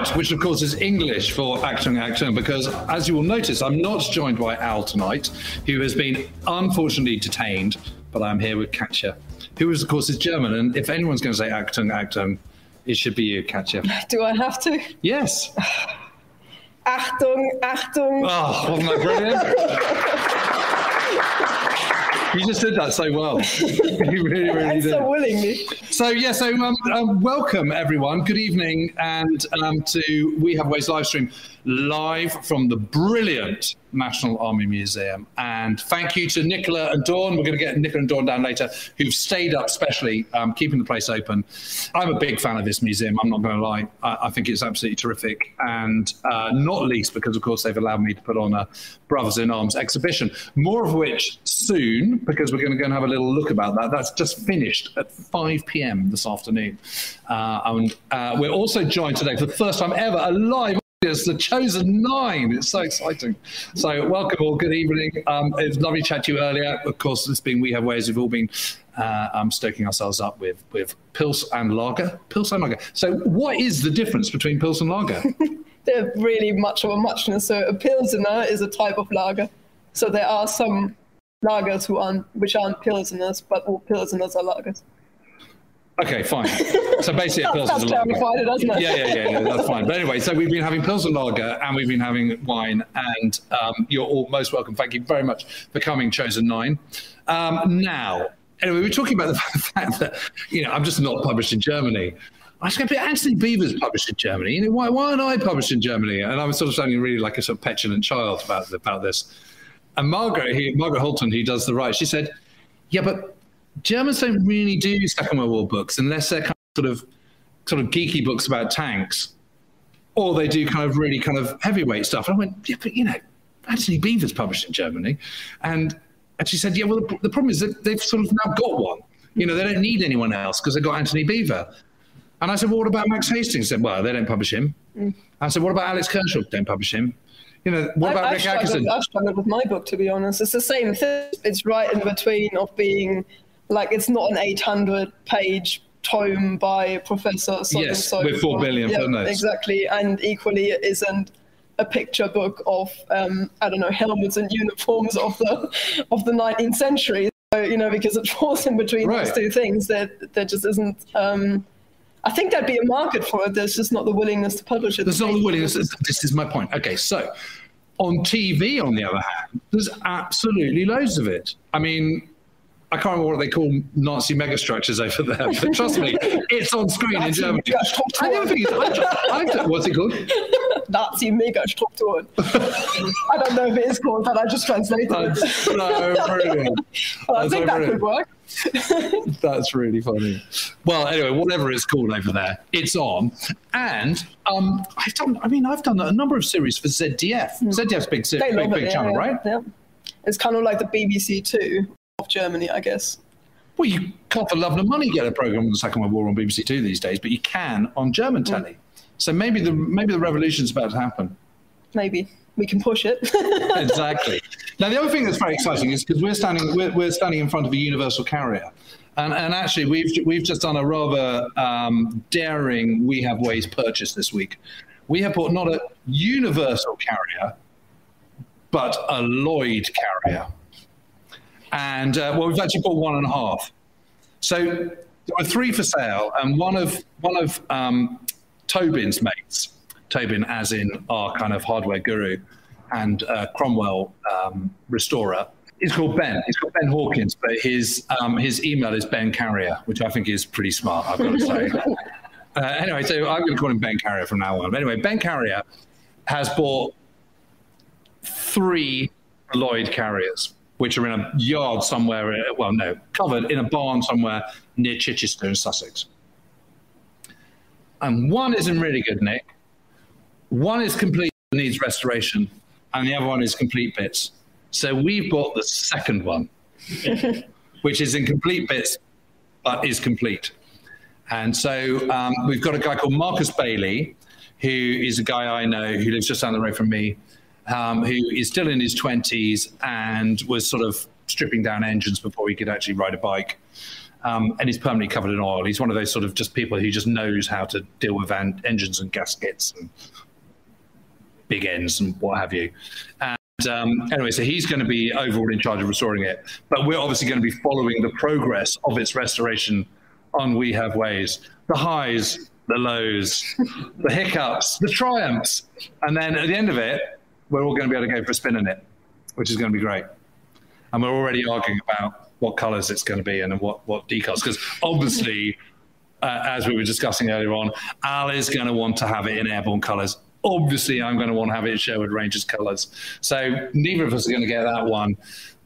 Out, which of course is English for Achtung Achtung, because as you will notice, I'm not joined by Al tonight, who has been unfortunately detained, but I'm here with Katja, who is, of course, is German. And if anyone's going to say Achtung Achtung, it should be you, Katja. Do I have to? Yes. Achtung, Achtung. Oh, wasn't that brilliant? You just did that so well. you really, really did. so willingly. So yeah, so um, um, welcome everyone. Good evening, and um, to We Have Ways live stream live from the brilliant National Army Museum. And thank you to Nicola and Dawn. We're going to get Nicola and Dawn down later, who've stayed up specially, um, keeping the place open. I'm a big fan of this museum. I'm not going to lie. I, I think it's absolutely terrific, and uh, not least because, of course, they've allowed me to put on a Brothers in Arms exhibition. More of which soon, because we're going to go and have a little look about that. That's just finished at 5 p.m. this afternoon, uh, and uh, we're also joined today for the first time ever a live it's the chosen nine. It's so exciting. So, welcome all. Good evening. Um, it was lovely to chat to you earlier. Of course, this being We Have Ways, we've all been uh, um, stoking ourselves up with with Pils and Lager. Pils and Lager. So, what is the difference between Pils and Lager? They're really much of a muchness. So a pilsner is a type of lager. So there are some lagers who aren't, which aren't pilsners, but all pilsners are lagers. Okay, fine. So basically, a Pils That's is a lager. doesn't it? Yeah, yeah, yeah, yeah, that's fine. But anyway, so we've been having Pils and Lager and we've been having wine, and um, you're all most welcome. Thank you very much for coming, Chosen Nine. Um, now, anyway, we were talking about the fact that, you know, I'm just not published in Germany. I was going to be Antony Beevor's published in Germany. You know, why, why aren't I published in Germany? And I was sort of sounding really like a sort of petulant child about, about this. And Margaret, he, Margaret Holton, who does the right, she said, yeah, but Germans don't really do Second World War books unless they're kind of sort of sort of geeky books about tanks, or they do kind of really kind of heavyweight stuff. And I went, yeah, but you know, Antony Beevor's published in Germany, and and she said, yeah, well, the, the problem is that they've sort of now got one. You know, they don't need anyone else because they've got Antony Beevor. And I said, well, what about Max Hastings? They said, well, they don't publish him. Mm. I said, what about Alex Kershaw? Don't publish him. You know, what about I've, Rick struggled, Atkinson? I've struggled with my book, to be honest. It's the same thing. It's right in between of being like it's not an 800 page tome by Professor so Yes, so. with four billion yeah, footnotes. Exactly, and equally it isn't a picture book of um, I don't know helmets and uniforms of the of the 19th century. So, you know, because it falls in between Right. those two things, that there just isn't. Um, I think there'd be a market for it. There's just not the willingness to publish it. There's not the willingness. This is my point. Okay, so on TV, on the other hand, there's absolutely loads of it. I mean, I can't remember what they call Nazi megastructures over there, but trust me, it's on screen in Germany. The other thing is, I, I, what's it called? Nazi Megastrukturen. I don't know if it is called that. I just translated That's it. so brilliant. Well, I That's think so that could work. That's really funny. Well, anyway, whatever it's called over there, it's on. And um, I've done. I mean, I've done a number of series for ZDF. ZDF's big. Big, big it, channel, yeah, right? Yeah. It's kind of like the BBC Two of Germany, I guess. Well, you can't for love nor money get a program on the Second World War on BBC Two these days, but you can on German Hmm. telly. So maybe the maybe the revolution's about to happen. Maybe we can push it. exactly. Now, the other thing that's very exciting is because we're standing we're, we're standing in front of a universal carrier, and, and actually we've we've just done a rather um, daring we have ways purchase this week. We have bought not a universal carrier, but a Lloyd carrier, and uh, well, we've actually bought one and a half. So there were three for sale, and one of one of um, Tobin's mates, Tobin as in our kind of hardware guru, and uh, Cromwell um, restorer. He's called Ben. He's called Ben Hawkins, but his um, his email is Ben Carrier, which I think is pretty smart. I've got to say. uh, anyway, so I'm going to call him Ben Carrier from now on. But anyway, Ben Carrier has bought three Lloyd carriers, which are in a yard somewhere. uh, Well, no, covered in a barn somewhere near Chichester in Sussex. and one is in really good nick. One is complete, needs restoration, and the other one is complete bits. So we've bought the second one, which is in complete bits, but is complete. And so um, we've got a guy called Marcus Bailey, who is a guy I know who lives just down the road from me, um, who is still in his 20s and was sort of stripping down engines before he could actually ride a bike. Um, and he's permanently covered in oil. He's one of those sort of just people who just knows how to deal with engines and gaskets and big ends and what have you. And um, anyway, so he's going to be overall in charge of restoring it. But we're obviously going to be following the progress of its restoration on We Have Ways, the highs, the lows, the hiccups, the triumphs. And then at the end of it, we're all going to be able to go for a spin in it, which is going to be great. And we're already arguing about what colors it's going to be and what, what decals. Because obviously, uh, as we were discussing earlier on, Al is going to want to have it in airborne colors. Obviously, I'm going to want to have it in Sherwood Rangers colors. So neither of us are going to get that one.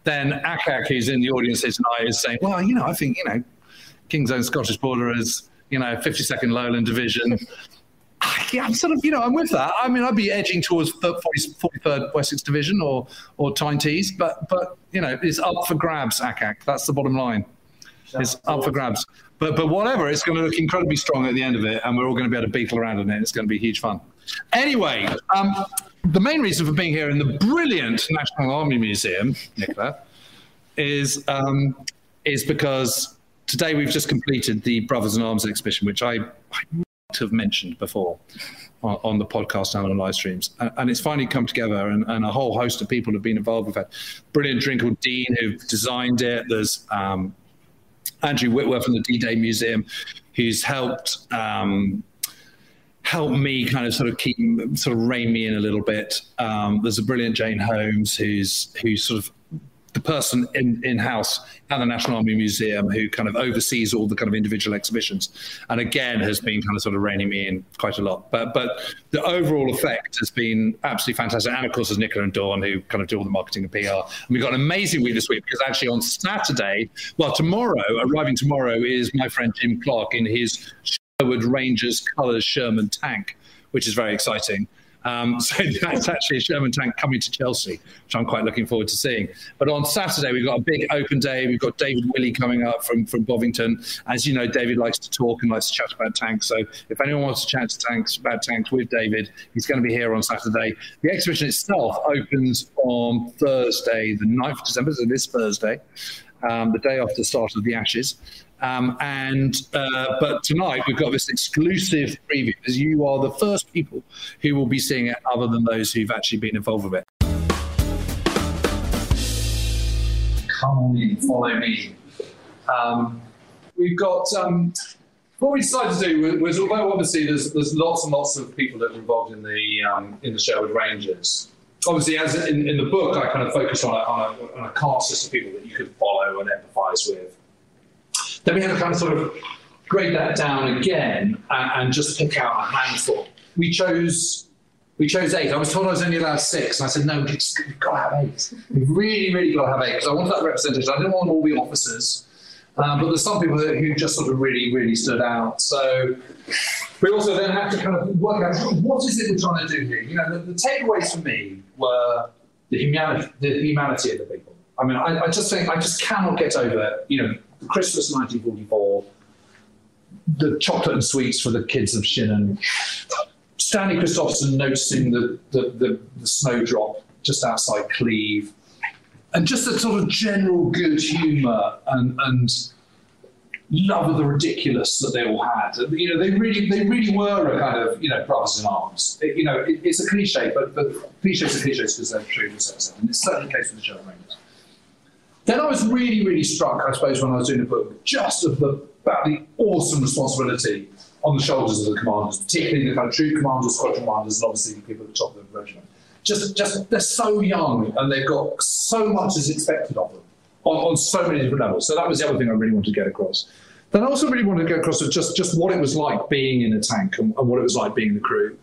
Then Akak, who's in the audience here tonight, is saying, well, you know, I think, you know, King's Own Scottish Border is, you know, 52nd Lowland Division. Yeah, I'm sort of, you know, I'm with that. I mean, I'd be edging towards 43rd Wessex Division or or Tyne-Tees, but but you know, it's up for grabs, Akak. That's the bottom line. It's up for grabs. But but whatever, it's going to look incredibly strong at the end of it, and we're all going to be able to beetle around in it. It's going to be huge fun. Anyway, um, the main reason for being here in the brilliant National Army Museum, Nicola, is um, is because today we've just completed the Brothers in Arms exhibition, which I, I have mentioned before on, on, the podcast and on live streams. And, and, it's finally come together, and, and, a whole host of people have been involved. We've had brilliant Drinkle Dean who designed it. There's um, Andrew Whitworth from the D-Day Museum who's helped. Um, help me kind of sort of keep sort of rein me in a little bit. Um, there's a brilliant Jane Holmes who's who's sort of the person in, in house at the National Army Museum who kind of oversees all the kind of individual exhibitions, and again has been kind of sort of reining me in quite a lot. But but the overall effect has been absolutely fantastic. And of course, there's Nicola and Dawn who kind of do all the marketing and PR. And we've got an amazing week this week because actually on Saturday, well tomorrow, arriving tomorrow is my friend Jim Clark in his Sherwood Rangers Colours Sherman tank, which is very exciting. Um, so that's actually a Sherman tank coming to Chelsea, which I'm quite looking forward to seeing. But on Saturday, we've got a big open day. We've got David Willey coming up from, from Bovington. As you know, David likes to talk and likes to chat about tanks. So if anyone wants to chat to tanks, about tanks with David, he's going to be here on Saturday. The exhibition itself opens on Thursday, the 9th of December, so this Thursday. Um, the day after the start of the Ashes. Um, and uh, but tonight we've got this exclusive preview because you are the first people who will be seeing it, other than those who've actually been involved with it. Come on in, follow me. Um, we've got um, what we decided to do was, although obviously there's, there's lots and lots of people that are involved in the um, in the Sherwood Rangers. Obviously, as in, in, the book, I kind of focus on a, on a, on a cast of people that you could follow and empathise with. Then we had to kind of sort of grade that down again and, and just pick out a handful. We chose we chose eight. I was told I was only allowed six, and I said, no, we've, got to have eight. We've really, really got to have eight because I wanted that representation. I didn't want all the officers, um, but there's some people who just sort of really, really stood out. So we also then had to kind of work out what is it we're trying to do here. You know, the, the takeaways for me were the humanity, the humanity of the people. I mean, I, I just think I just cannot get over, it, you know, Christmas 1944, the chocolate and sweets for the kids of Schinnen, Stanley Christopherson noticing the, the, the, the snowdrop just outside Cleve, and just a sort of general good humour and, and love of the ridiculous that they all had. You know, they really, they really were a kind of, you know, brothers in arms. It, you know, it, it's a cliche, but, but cliches are cliches because they're true themselves. And it's certainly the case with the Rangers. Then I was really, really struck, I suppose, when I was doing the book, just of the, about the awesome responsibility on the shoulders of the commanders, particularly the kind of troop commanders, squadron commanders, and obviously the people at the top of the regiment. Just, just they're so young and they've got so much is expected of them on, on so many different levels. So that was the other thing I really wanted to get across. Then I also really wanted to get across just, just what it was like being in a tank and, and what it was like being the crew.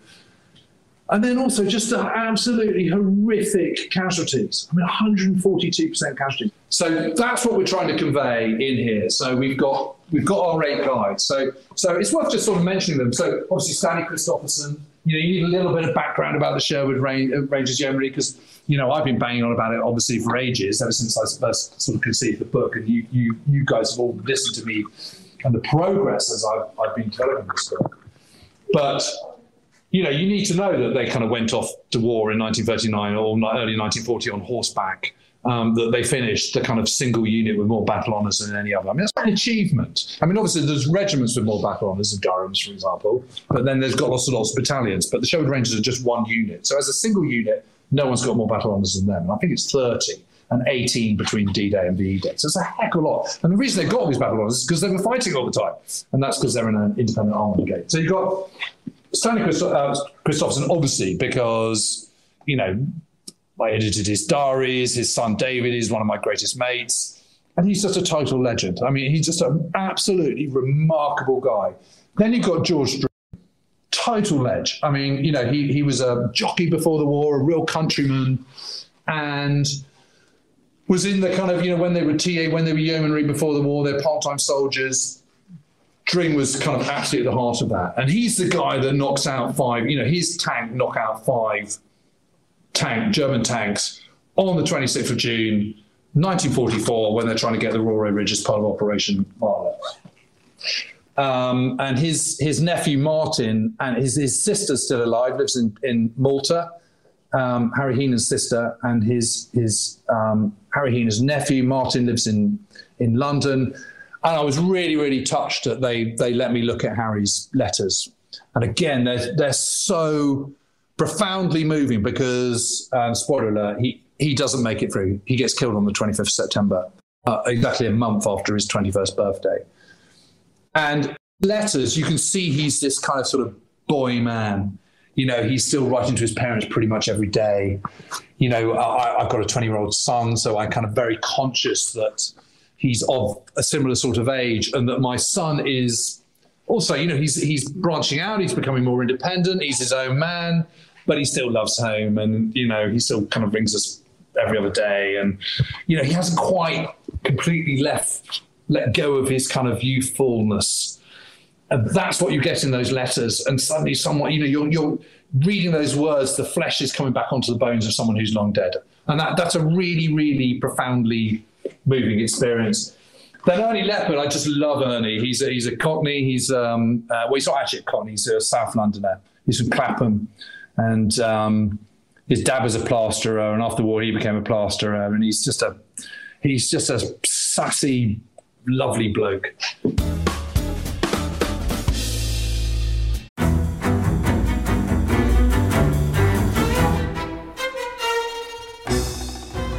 And then also just the absolutely horrific casualties. I mean, 142% casualties. So that's what we're trying to convey in here. So we've got we've got our eight guides. So so it's worth just sort of mentioning them. So obviously Stanley Christopherson. You know, you need a little bit of background about the Sherwood uh, Rangers Yeomanry because you know I've been banging on about it obviously for ages ever since I first sort of conceived the book, and you you you guys have all listened to me and the progress as I've, I've been developing this book. But you know, you need to know that they kind of went off to war in 1939 or early 1940 on horseback. Um, that they finished the kind of single unit with more battle honours than any other. I mean, that's an achievement. I mean, obviously, there's regiments with more battle honours, the Durhams, for example, but then there's got lots and lots of battalions. But the Sherwood Rangers are just one unit. So, as a single unit, no one's got more battle honours than them. And I think it's 30 and 18 between D-Day and VE Day. So it's a heck of a lot. And the reason they got all these battle honours is because they were fighting all the time. And that's because they're in an independent army brigade. So you've got Stanley uh, Christopherson, obviously, because, you know, I edited his diaries. His son David is one of my greatest mates. And he's just a total legend. I mean, he's just an absolutely remarkable guy. Then you've got George Dring, total ledge. I mean, you know, he, he was a jockey before the war, a real countryman, and was in the kind of, you know, when they were TA, when they were yeomanry before the war, they're part time soldiers Dring was kind of absolutely at the heart of that. And he's the guy that knocks out five, you know, his tank knock out five tank, German tanks on the 26th of June, 1944, when they're trying to get the Rauray Ridge as part of Operation Violet. Um, and his his nephew Martin and his, his sister's still alive, lives in, in Malta. Um, Harry Heenan's sister and his his um, Harry Heenan's nephew Martin lives in in London and I was really, really touched that they they let me look at Harry's letters. And again, they're they're so profoundly moving because um, spoiler alert, he he doesn't make it through. He gets killed on the 25th of September, uh, exactly a month after his 21st birthday. And letters, you can see he's this kind of sort of boy man. You know, he's still writing to his parents pretty much every day. You know, I, I've got a 20 year old son, so I'm kind of very conscious that he's of a similar sort of age, and that my son is also, you know, he's he's branching out, he's becoming more independent, he's his own man, but he still loves home, and you know, he still kind of brings us every other day, and you know, he hasn't quite completely left let go of his kind of youthfulness. And that's what you get in those letters. And suddenly, someone, you know, you're, you're reading those words, the flesh is coming back onto the bones of someone who's long dead. And that, that's a really, really profoundly moving experience. Then Ernie Leppard, I just love Ernie. He's a, he's a Cockney. He's um, uh, well, he's not actually a Cockney. He's a South Londoner. He's from Clapham, and um, his dad was a plasterer, and after the war he became a plasterer, and he's just a he's just a sassy, lovely bloke.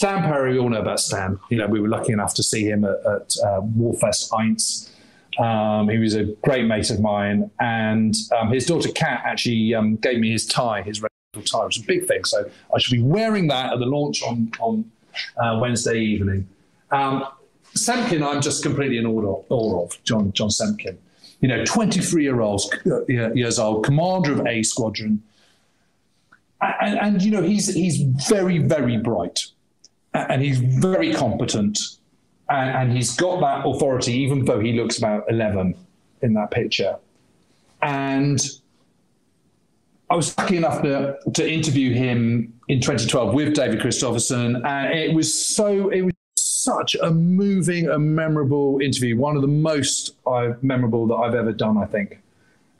Stan Perry, we all know about Stan. You know, we were lucky enough to see him at, at uh, Warfest Eins. Um, he was a great mate of mine, and um, his daughter Kat actually um, gave me his tie, his red tie, which is a big thing. So I should be wearing that at the launch on on uh, Wednesday evening. Um, Semken, I'm just completely in awe, of John John Semken. You know, 23 year old uh, years old, commander of A Squadron, and, and you know he's he's very very bright and he's very competent, and, and, he's got that authority, even though he looks about 11 in that picture. And I was lucky enough to, to interview him in 2012 with David Christopherson, and it was so it was such a moving and memorable interview. One of the most uh, memorable that I've ever done, I think,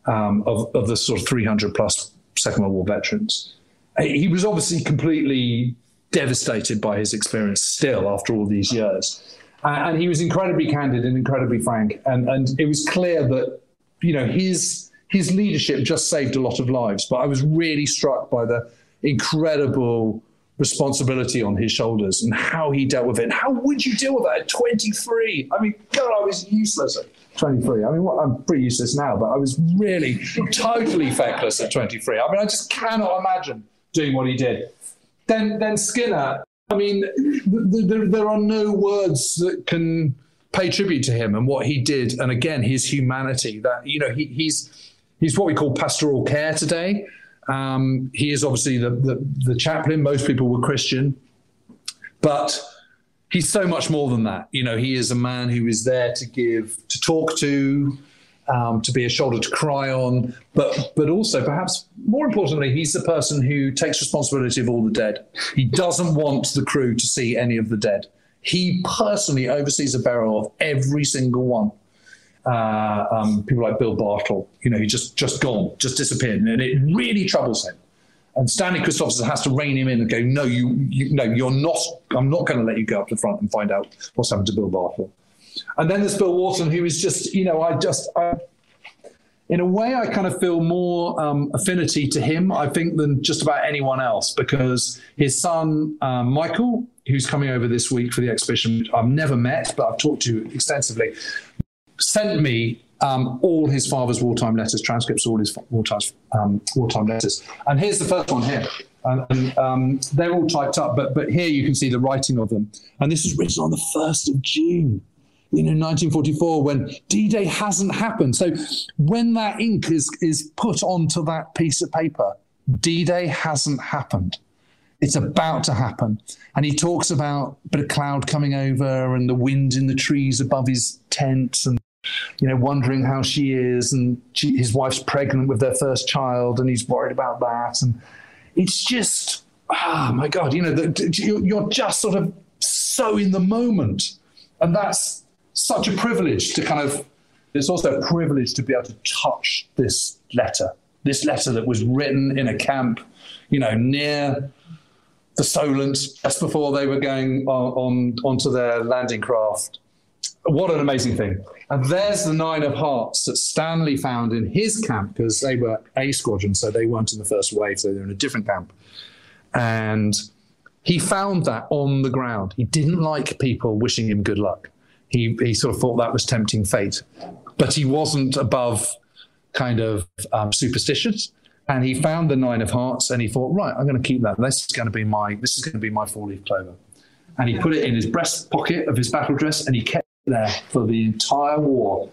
um, of, of the sort of 300 plus Second World War veterans. He was obviously completely devastated by his experience still after all these years. Uh, and he was incredibly candid and incredibly frank. And, and it was clear that, you know, his, his leadership just saved a lot of lives. But I was really struck by the incredible responsibility on his shoulders and how he dealt with it. And how would you deal with that at 23? I mean, God, I was useless at 23. I mean, well, I'm pretty useless now, but I was really totally feckless at 23. I mean, I just cannot imagine doing what he did then then Skinner. I mean, there, there are no words that can pay tribute to him and what he did, and again his humanity. That you know he, he's he's what we call pastoral care today. Um, he is obviously the, the, the chaplain. Most people were Christian, but he's so much more than that. You know, he is a man who is there to give, to talk to, um, to be a shoulder to cry on, but but also perhaps more importantly, he's the person who takes responsibility of all the dead. He doesn't want the crew to see any of the dead. He personally oversees a burial of every single one. Uh, um, people like Bill Bartle, you know, he just just gone, just disappeared, and it really troubles him. And Stanley Christopherson has to rein him in and go, no, you, you no, you're not. I'm not going to let you go up to the front and find out what's happened to Bill Bartle. And then there's Bill Wharton, who is just, you know, I just, I, in a way, I kind of feel more um, affinity to him, I think, than just about anyone else because his son, um, Michael, who's coming over this week for the exhibition, I've never met, but I've talked to extensively, sent me um, all his father's wartime letters, transcripts all his wartime, um, wartime letters. And here's the first one here. And, and um, they're all typed up, but, but here you can see the writing of them. And this was written on the 1st of June you know, 1944 when D-Day hasn't happened. So when that ink is is put onto that piece of paper, D-Day hasn't happened. It's about to happen. And he talks about a bit of cloud coming over and the wind in the trees above his tent and you know, wondering how she is, and she, his wife's pregnant with their first child, and he's worried about that. And it's just, oh my God, you know, the, you're just sort of so in the moment, and that's such a privilege to kind of, it's also a privilege to be able to touch this letter, this letter that was written in a camp, you know, near the Solent just before they were going on, on onto their landing craft. What an amazing thing. And there's the nine of hearts that Stanley found in his camp because they were A squadron, so they weren't in the first wave, so they're in a different camp. And he found that on the ground. He didn't like people wishing him good luck he, he sort of thought that was tempting fate. But he wasn't above kind of um. And he found the nine of hearts and he thought, right, I'm going to keep that. This is going to be my this is going to be my four leaf clover. And he put it in his breast pocket of his battle dress and he kept it there for the entire war.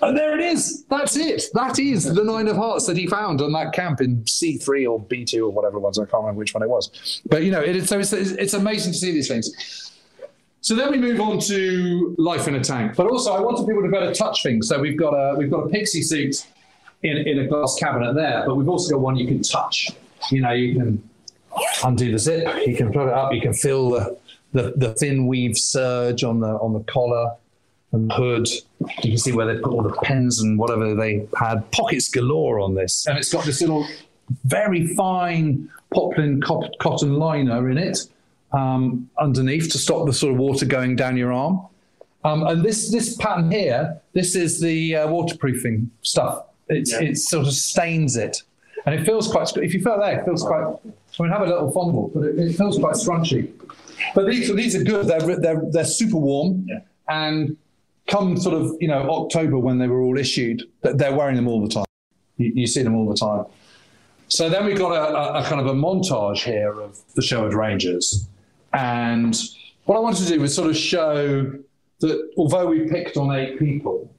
And there it is. That's it. That is the nine of hearts that he found on that camp in C3 or B2 or whatever it was. I can't remember which one it was. But you know, it, so it's, it's amazing to see these things. So then we move on to life in a tank. But also, I wanted people to better touch things. So we've got a we've got a pixie suit in, in a glass cabinet there, but we've also got one you can touch. You know, you can undo the zip. You can put it up. You can feel the, the, the thin weave serge on the on the collar and the hood. You can see where they put all the pens and whatever they had. Pockets galore on this, and it's got this little very fine poplin cotton liner in it um, underneath to stop the sort of water going down your arm. Um, and this this pattern here, this is the uh, waterproofing stuff. It's, It sort of stains it, and it feels quite. If you feel there, it feels quite. I mean, have a little fondle, but it, it feels quite scrunchy. But these these are good. They're they're they're super warm, Yeah. and come sort of you know October when they were all issued, th- they're wearing them all the time. You, you see them all the time. So then we've got a, a, a kind of a montage here of the Sherwood Rangers, and what I wanted to do was sort of show that although we picked on eight people,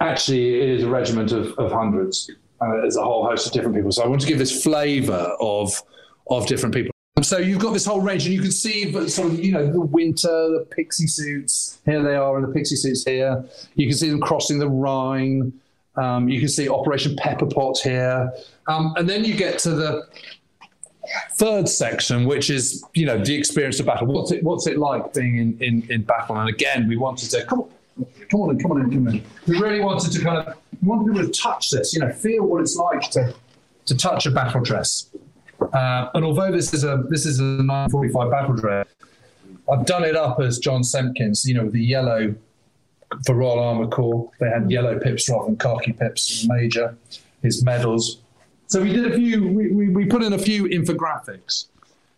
actually it is a regiment of, of hundreds. Uh, there's a whole host of different people. So I want to give this flavour of of different people. So you've got this whole range, and you can see sort of you know the winter, the pixie suits. Here they are in the pixie suits here. You can see them crossing the Rhine. Um, you can see Operation Pepper Pot here, um, and then you get to the third section, which is you know the experience of battle. What's it What's it like being in in, in battle? And again, we wanted to come on, come on in, come on in, come on in. We really wanted to kind of we wanted people to touch this, you know, feel what it's like to to touch a battle dress. Uh, and although this is a this is a 945 battle dress, I've done it up as John Semken's, you know, the yellow for Royal Armour Corps. They had yellow pips rather than khaki pips. Major, his medals. So we did a few. We, we, we put in a few infographics.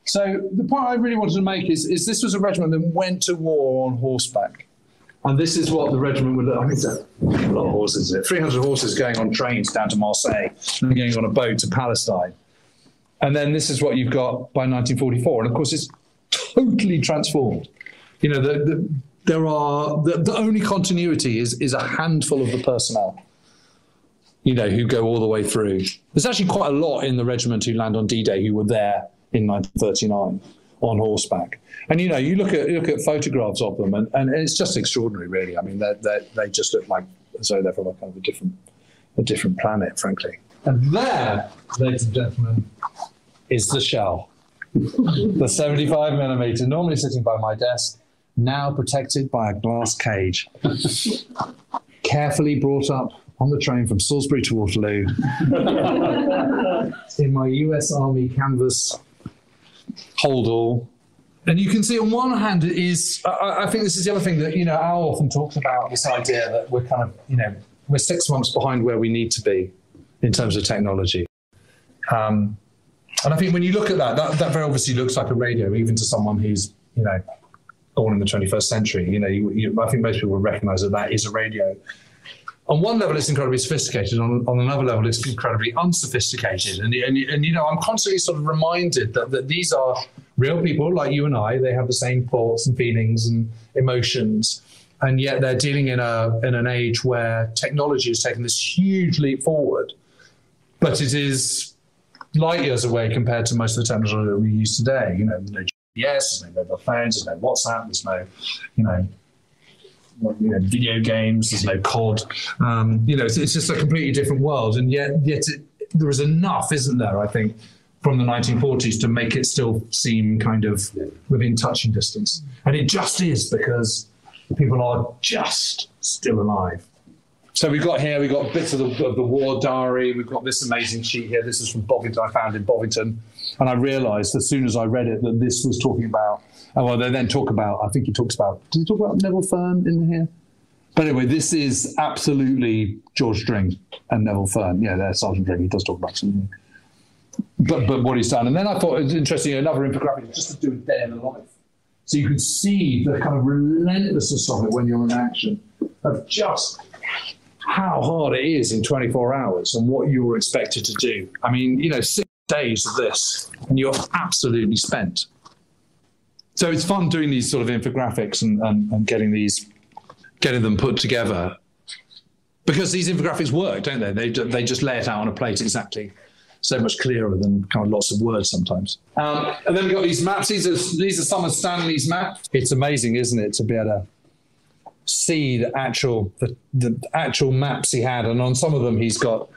So the point I really wanted to make is, is this was a regiment that went to war on horseback. And this is what the regiment would look like. It's a lot of horses, is it? 300 horses going on trains down to Marseille and going on a boat to Palestine. And then this is what you've got by 1944. And of course, it's totally transformed. You know, the, the, there are the, the only continuity is, is a handful of the personnel, you know, who go all the way through. There's actually quite a lot in the regiment who land on D Day who were there in 1939 on horseback. And you know, you look at you look at photographs of them, and, and it's just extraordinary, really. I mean, they they just look like as though they're from a kind of a different a different planet, frankly. And there, ladies and gentlemen, is the shell, the 75 millimeter, normally sitting by my desk, now protected by a glass cage, carefully brought up on the train from Salisbury to Waterloo in my US Army canvas holdall. And you can see on one hand it is, I, I think this is the other thing that, you know, Al often talks about this idea that we're kind of, you know, we're six months behind where we need to be in terms of technology. Um, and I think when you look at that, that, that very obviously looks like a radio, even to someone who's, you know, born in the 21st century. You know, you, you, I think most people will recognize that that is a radio. On one level, it's incredibly sophisticated. On, on another level, it's incredibly unsophisticated. And, and, and, you know, I'm constantly sort of reminded that, that these are real people like you and I. They have the same thoughts and feelings and emotions. And yet they're dealing in, a, in an age where technology has taken this huge leap forward. But it is light years away compared to most of the technology that we use today. You know, no GPS, there's no mobile phones, there's no WhatsApp, there's no, you know, you know, video games. There's no COD. Um, you know, it's, it's, just a completely different world, and yet, yet it, there is enough, isn't there? I think from the 1940s to make it still seem kind of within touching distance, and it just is because people are just still alive. So we've got here, we've got bits of the, of the war diary. We've got this amazing sheet here. This is from Bovington. I found in Bovington, and I realised as soon as I read it that this was talking about. Oh, well, they then talk about. I think he talks about. Did he talk about Neville Fearn in here? But anyway, this is absolutely George Dring and Neville Fearn. Yeah, there's Sergeant Dring. He does talk about something. But but what he's done, and then I thought it was interesting. Another infographic just to do with in the life, so you can see the kind of relentlessness of it when you're in action of just how hard it is in 24 hours and what you're expected to do. I mean, you know, six days of this and you're absolutely spent. So it's fun doing these sort of infographics and, and, and getting these, getting them put together because these infographics work, don't they? They, they just lay it out on a plate exactly so much clearer than kind of lots of words sometimes. Um, and then we've got these maps. These are, these are some of Stanley's maps. It's amazing, isn't it, to be able to see the actual the, the actual maps he had, and on some of them he's got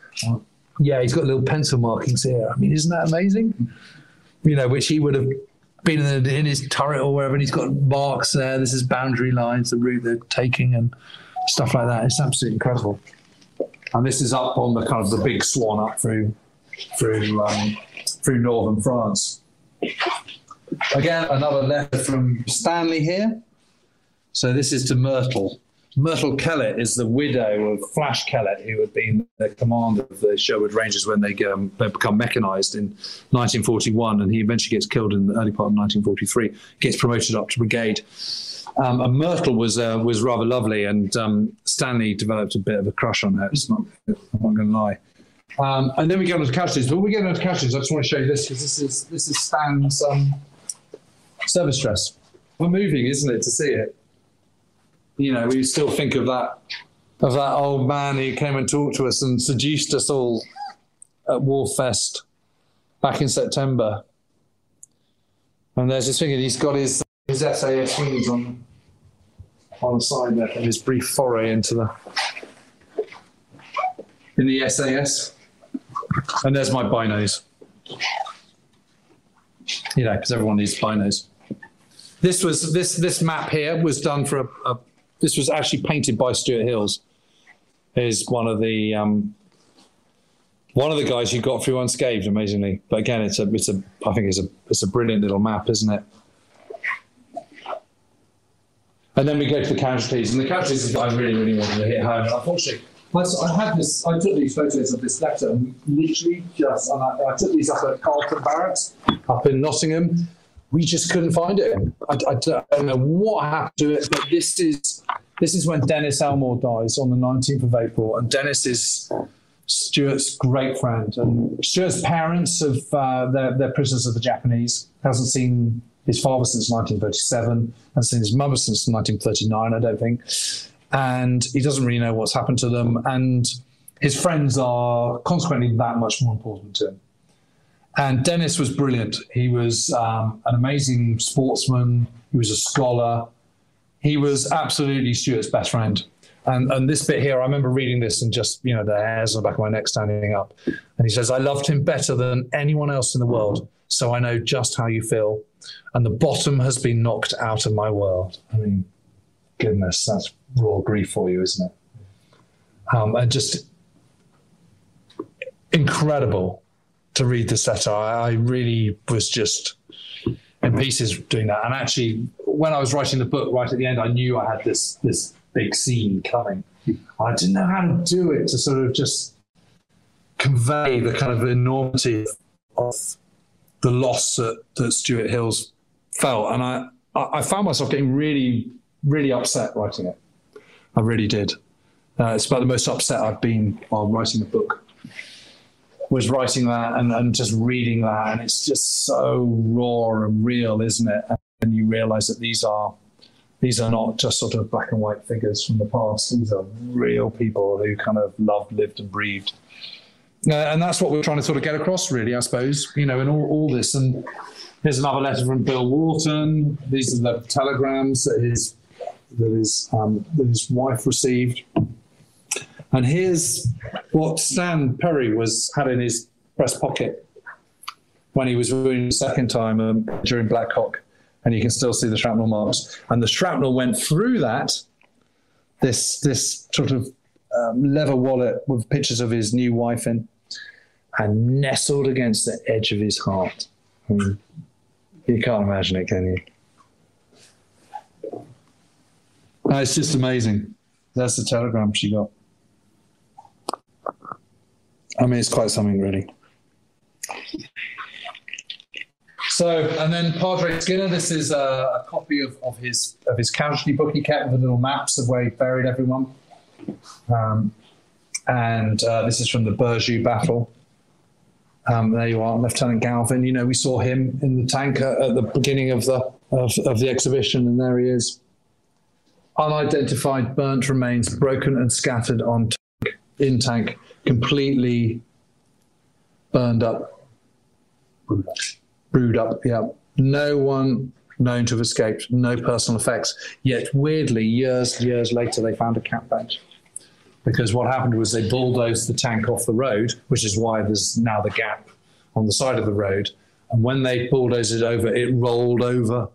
yeah he's got little pencil markings here. I mean, isn't that amazing? you know, which he would have been in, in his turret or wherever, and he's got marks there. This is boundary lines, the route they're taking, and stuff like that. It's absolutely incredible. And this is up on the kind of the big swan up through through um, through northern France. Again, another letter from Stanley here. So this is to Myrtle. Myrtle Kellett is the widow of Flash Kellett, who had been the commander of the Sherwood Rangers when they, um, they become mechanised in 1941, and he eventually gets killed in the early part of 1943. Gets promoted up to brigade. Um, and Myrtle was uh, was rather lovely, and um, Stanley developed a bit of a crush on her. It's not, I'm not going to lie. Um, and then we get on to casualties. But when we get on to casualties, I just want to show you this because this is this is Stan's um, service dress. We're moving, isn't it, to see it? You know, we still think of that of that old man who came and talked to us and seduced us all at Warfest back in September. And there's this thing, he's got his his SAS wings on on the side there, and his brief foray into the in the SAS. And there's my binos. You know, because everyone needs binos. This was this this map here was done for a, a this was actually painted by Stuart Hills. Is one of the um, one of the guys who got through unscathed, amazingly. But again, it's a it's a I think it's a it's a brilliant little map, isn't it? And then we go to the casualties, and the casualties is I really really wanted to hit home. Unfortunately, I, had this. I took these photos of this letter, and literally just, and I, I took these up at Carlton Barracks up in Nottingham. We just couldn't find it. I, I, don't know what happened to it, but this is this is when Dennis Elmore dies on the 19th of April, and Dennis is Stuart's great friend, and Stuart's parents of uh, they're, they're prisoners of the Japanese. Hasn't seen his father since 1937, hasn't seen his mother since 1939, I don't think and he doesn't really know what's happened to them. And his friends are consequently that much more important to him. And Dennis was brilliant. He was um, an amazing sportsman. He was a scholar. He was absolutely Stuart's best friend. And, and this bit here, I remember reading this and just, you know, the hairs on the back of my neck standing up. And he says, I loved him better than anyone else in the world. So I know just how you feel. And the bottom has been knocked out of my world. I mean, goodness, that's raw grief for you, isn't it? Um, and just incredible to read the. I, I really was just in pieces doing that. And actually, when I was writing the book, right at the end, I knew I had this this big scene coming. I didn't know how to do it to sort of just convey the kind of enormity of the loss that, that Stuart Hills felt. And I, I found myself getting really really upset writing it. I really did. Uh, it's about the most upset I've been while writing a book. Was writing that and, and just reading that, and it's just so raw and real, isn't it? And you realise that these are these are not just sort of black and white figures from the past. These are real people who kind of loved, lived, and breathed. Uh, and that's what we're trying to sort of get across, really, I suppose. You know, in all, all this. And here's another letter from Bill Wharton. These are the telegrams that his that his um, that his wife received. And here's what Stan Perry was had in his breast pocket when he was wounded the second time um, during Blackcock, and you can still see the shrapnel marks. And the shrapnel went through that this this sort of um, leather wallet with pictures of his new wife in, and nestled against the edge of his heart. Mean, you can't imagine it, can you? Uh, it's just amazing. That's the telegram she got. I mean, it's quite something, really. So, and then Padre Skinner. This is a, a, copy of, of his of his casualty book he kept with little maps of where he buried everyone. Um, and uh, this is from the Berjou battle. Um, there you are, Lieutenant Galvin. You know, we saw him in the tank at, at the beginning of the of, of the exhibition, and there he is unidentified burnt remains broken and scattered on tank, in tank, completely burned up, brewed up. Yeah, no one known to have escaped, no personal effects. Yet weirdly, years years later, they found a cap badge. Because what happened was they bulldozed the tank off the road, which is why there's now the gap on the side of the road, And when they bulldozed it over, it rolled over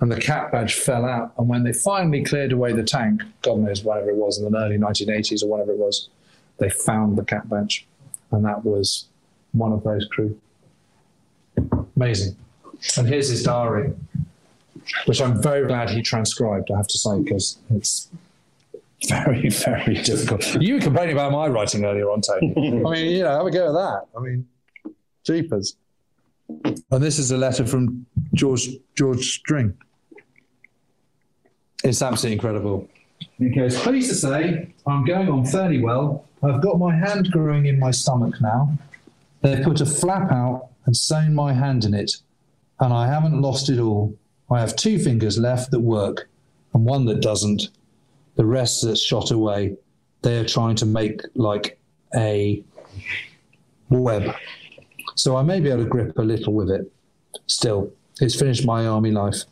and the cap badge fell out. And when they finally cleared away the tank, God knows whatever it was in the early 1980s or whatever it was, they found the cat bench, And that was one of those crew. Amazing. And here's his diary, which I'm very glad he transcribed, I have to say, because it's very, very difficult. You were complaining about my writing earlier on, Tony. I mean, you know, have a go at that. I mean, jeepers. And this is a letter from George George Dring. It's absolutely incredible. Goes, pleased to say, I'm going on fairly well. I've got my hand growing in my stomach now. They've put a flap out and sewn my hand in it, and I haven't lost it all. I have two fingers left that work, and one that doesn't. The rest that's shot away. They are trying to make like a web. So I may be able to grip a little with it. Still, it's finished my army life.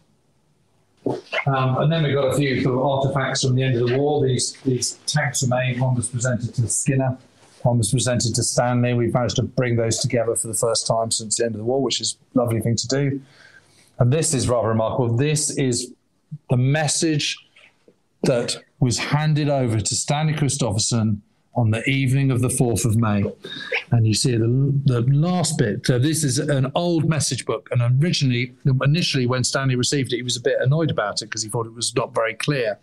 Um, and then we've got a few sort of artifacts from the end of the war. These these tanks were made. One was presented to Skinner, one was presented to Stanley. We've managed to bring those together for the first time since the end of the war, which is a lovely thing to do. And this is rather remarkable. This is the message that was handed over to Stanley Christopherson on the evening of the 4th of May. And you see the, the last bit. So this is an old message book. And originally, initially, when Stanley received it, he was a bit annoyed about it because he thought it was not very clear.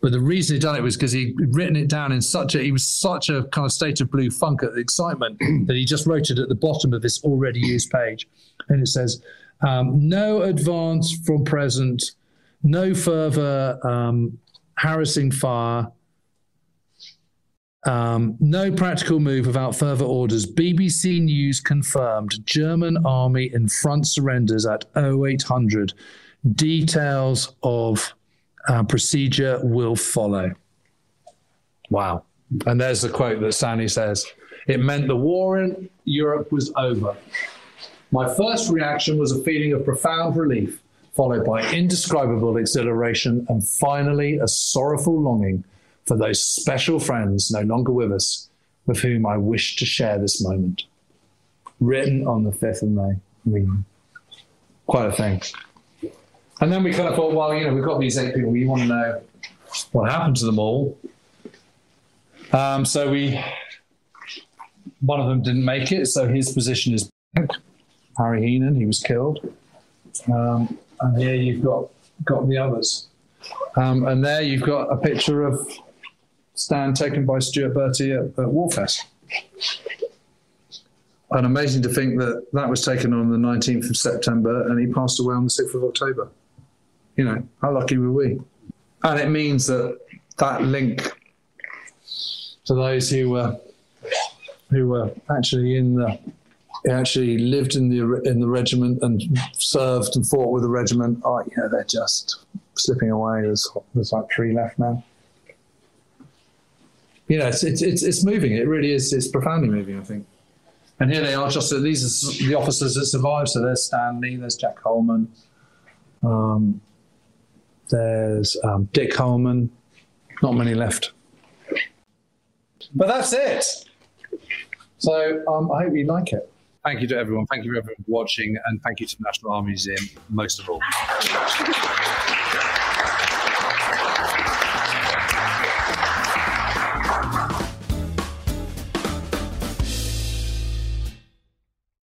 But the reason he'd done it was because he'd written it down in such a, he was such a kind of state of blue funk at the excitement that he just wrote it at the bottom of this already used page. And it says, um, no advance from present, no further um, harassing fire, um, no practical move without further orders. BBC News confirmed German army in front surrenders at 0800. Details of uh, procedure will follow. Wow. And there's the quote that Stanley says It meant the war in Europe was over. My first reaction was a feeling of profound relief, followed by indescribable exhilaration, and finally a sorrowful longing for those special friends no longer with us, with whom I wish to share this moment. Written on the 5th of May. Mean, quite a thing. And then we kind of thought, well, you know, we've got these eight people. We want to know what happened to them all. Um, so we, one of them didn't make it. So his position is Harry Heenan. He was killed. Um, and here you've got got the others. Um, and there you've got a picture of stand taken by Stuart Bertie at, at Warfest. And amazing to think that that was taken on the 19th of September and he passed away on the 6th of October. You know, how lucky were we? And it means that that link to those who were who were actually in the actually lived in the in the regiment and served and fought with the regiment. Oh, you know, they're just slipping away. There's there's like three left now you know, it's, it's, it's, it's moving. It really is. It's profoundly moving, I think. And here they are, just these are the officers that survived. So there's Stanley, there's Jack Holman, um, there's um, Dick Holman. Not many left. But that's it. So um, I hope you like it. Thank you to everyone. Thank you for everyone for watching, and thank you to the National Army Museum most of all.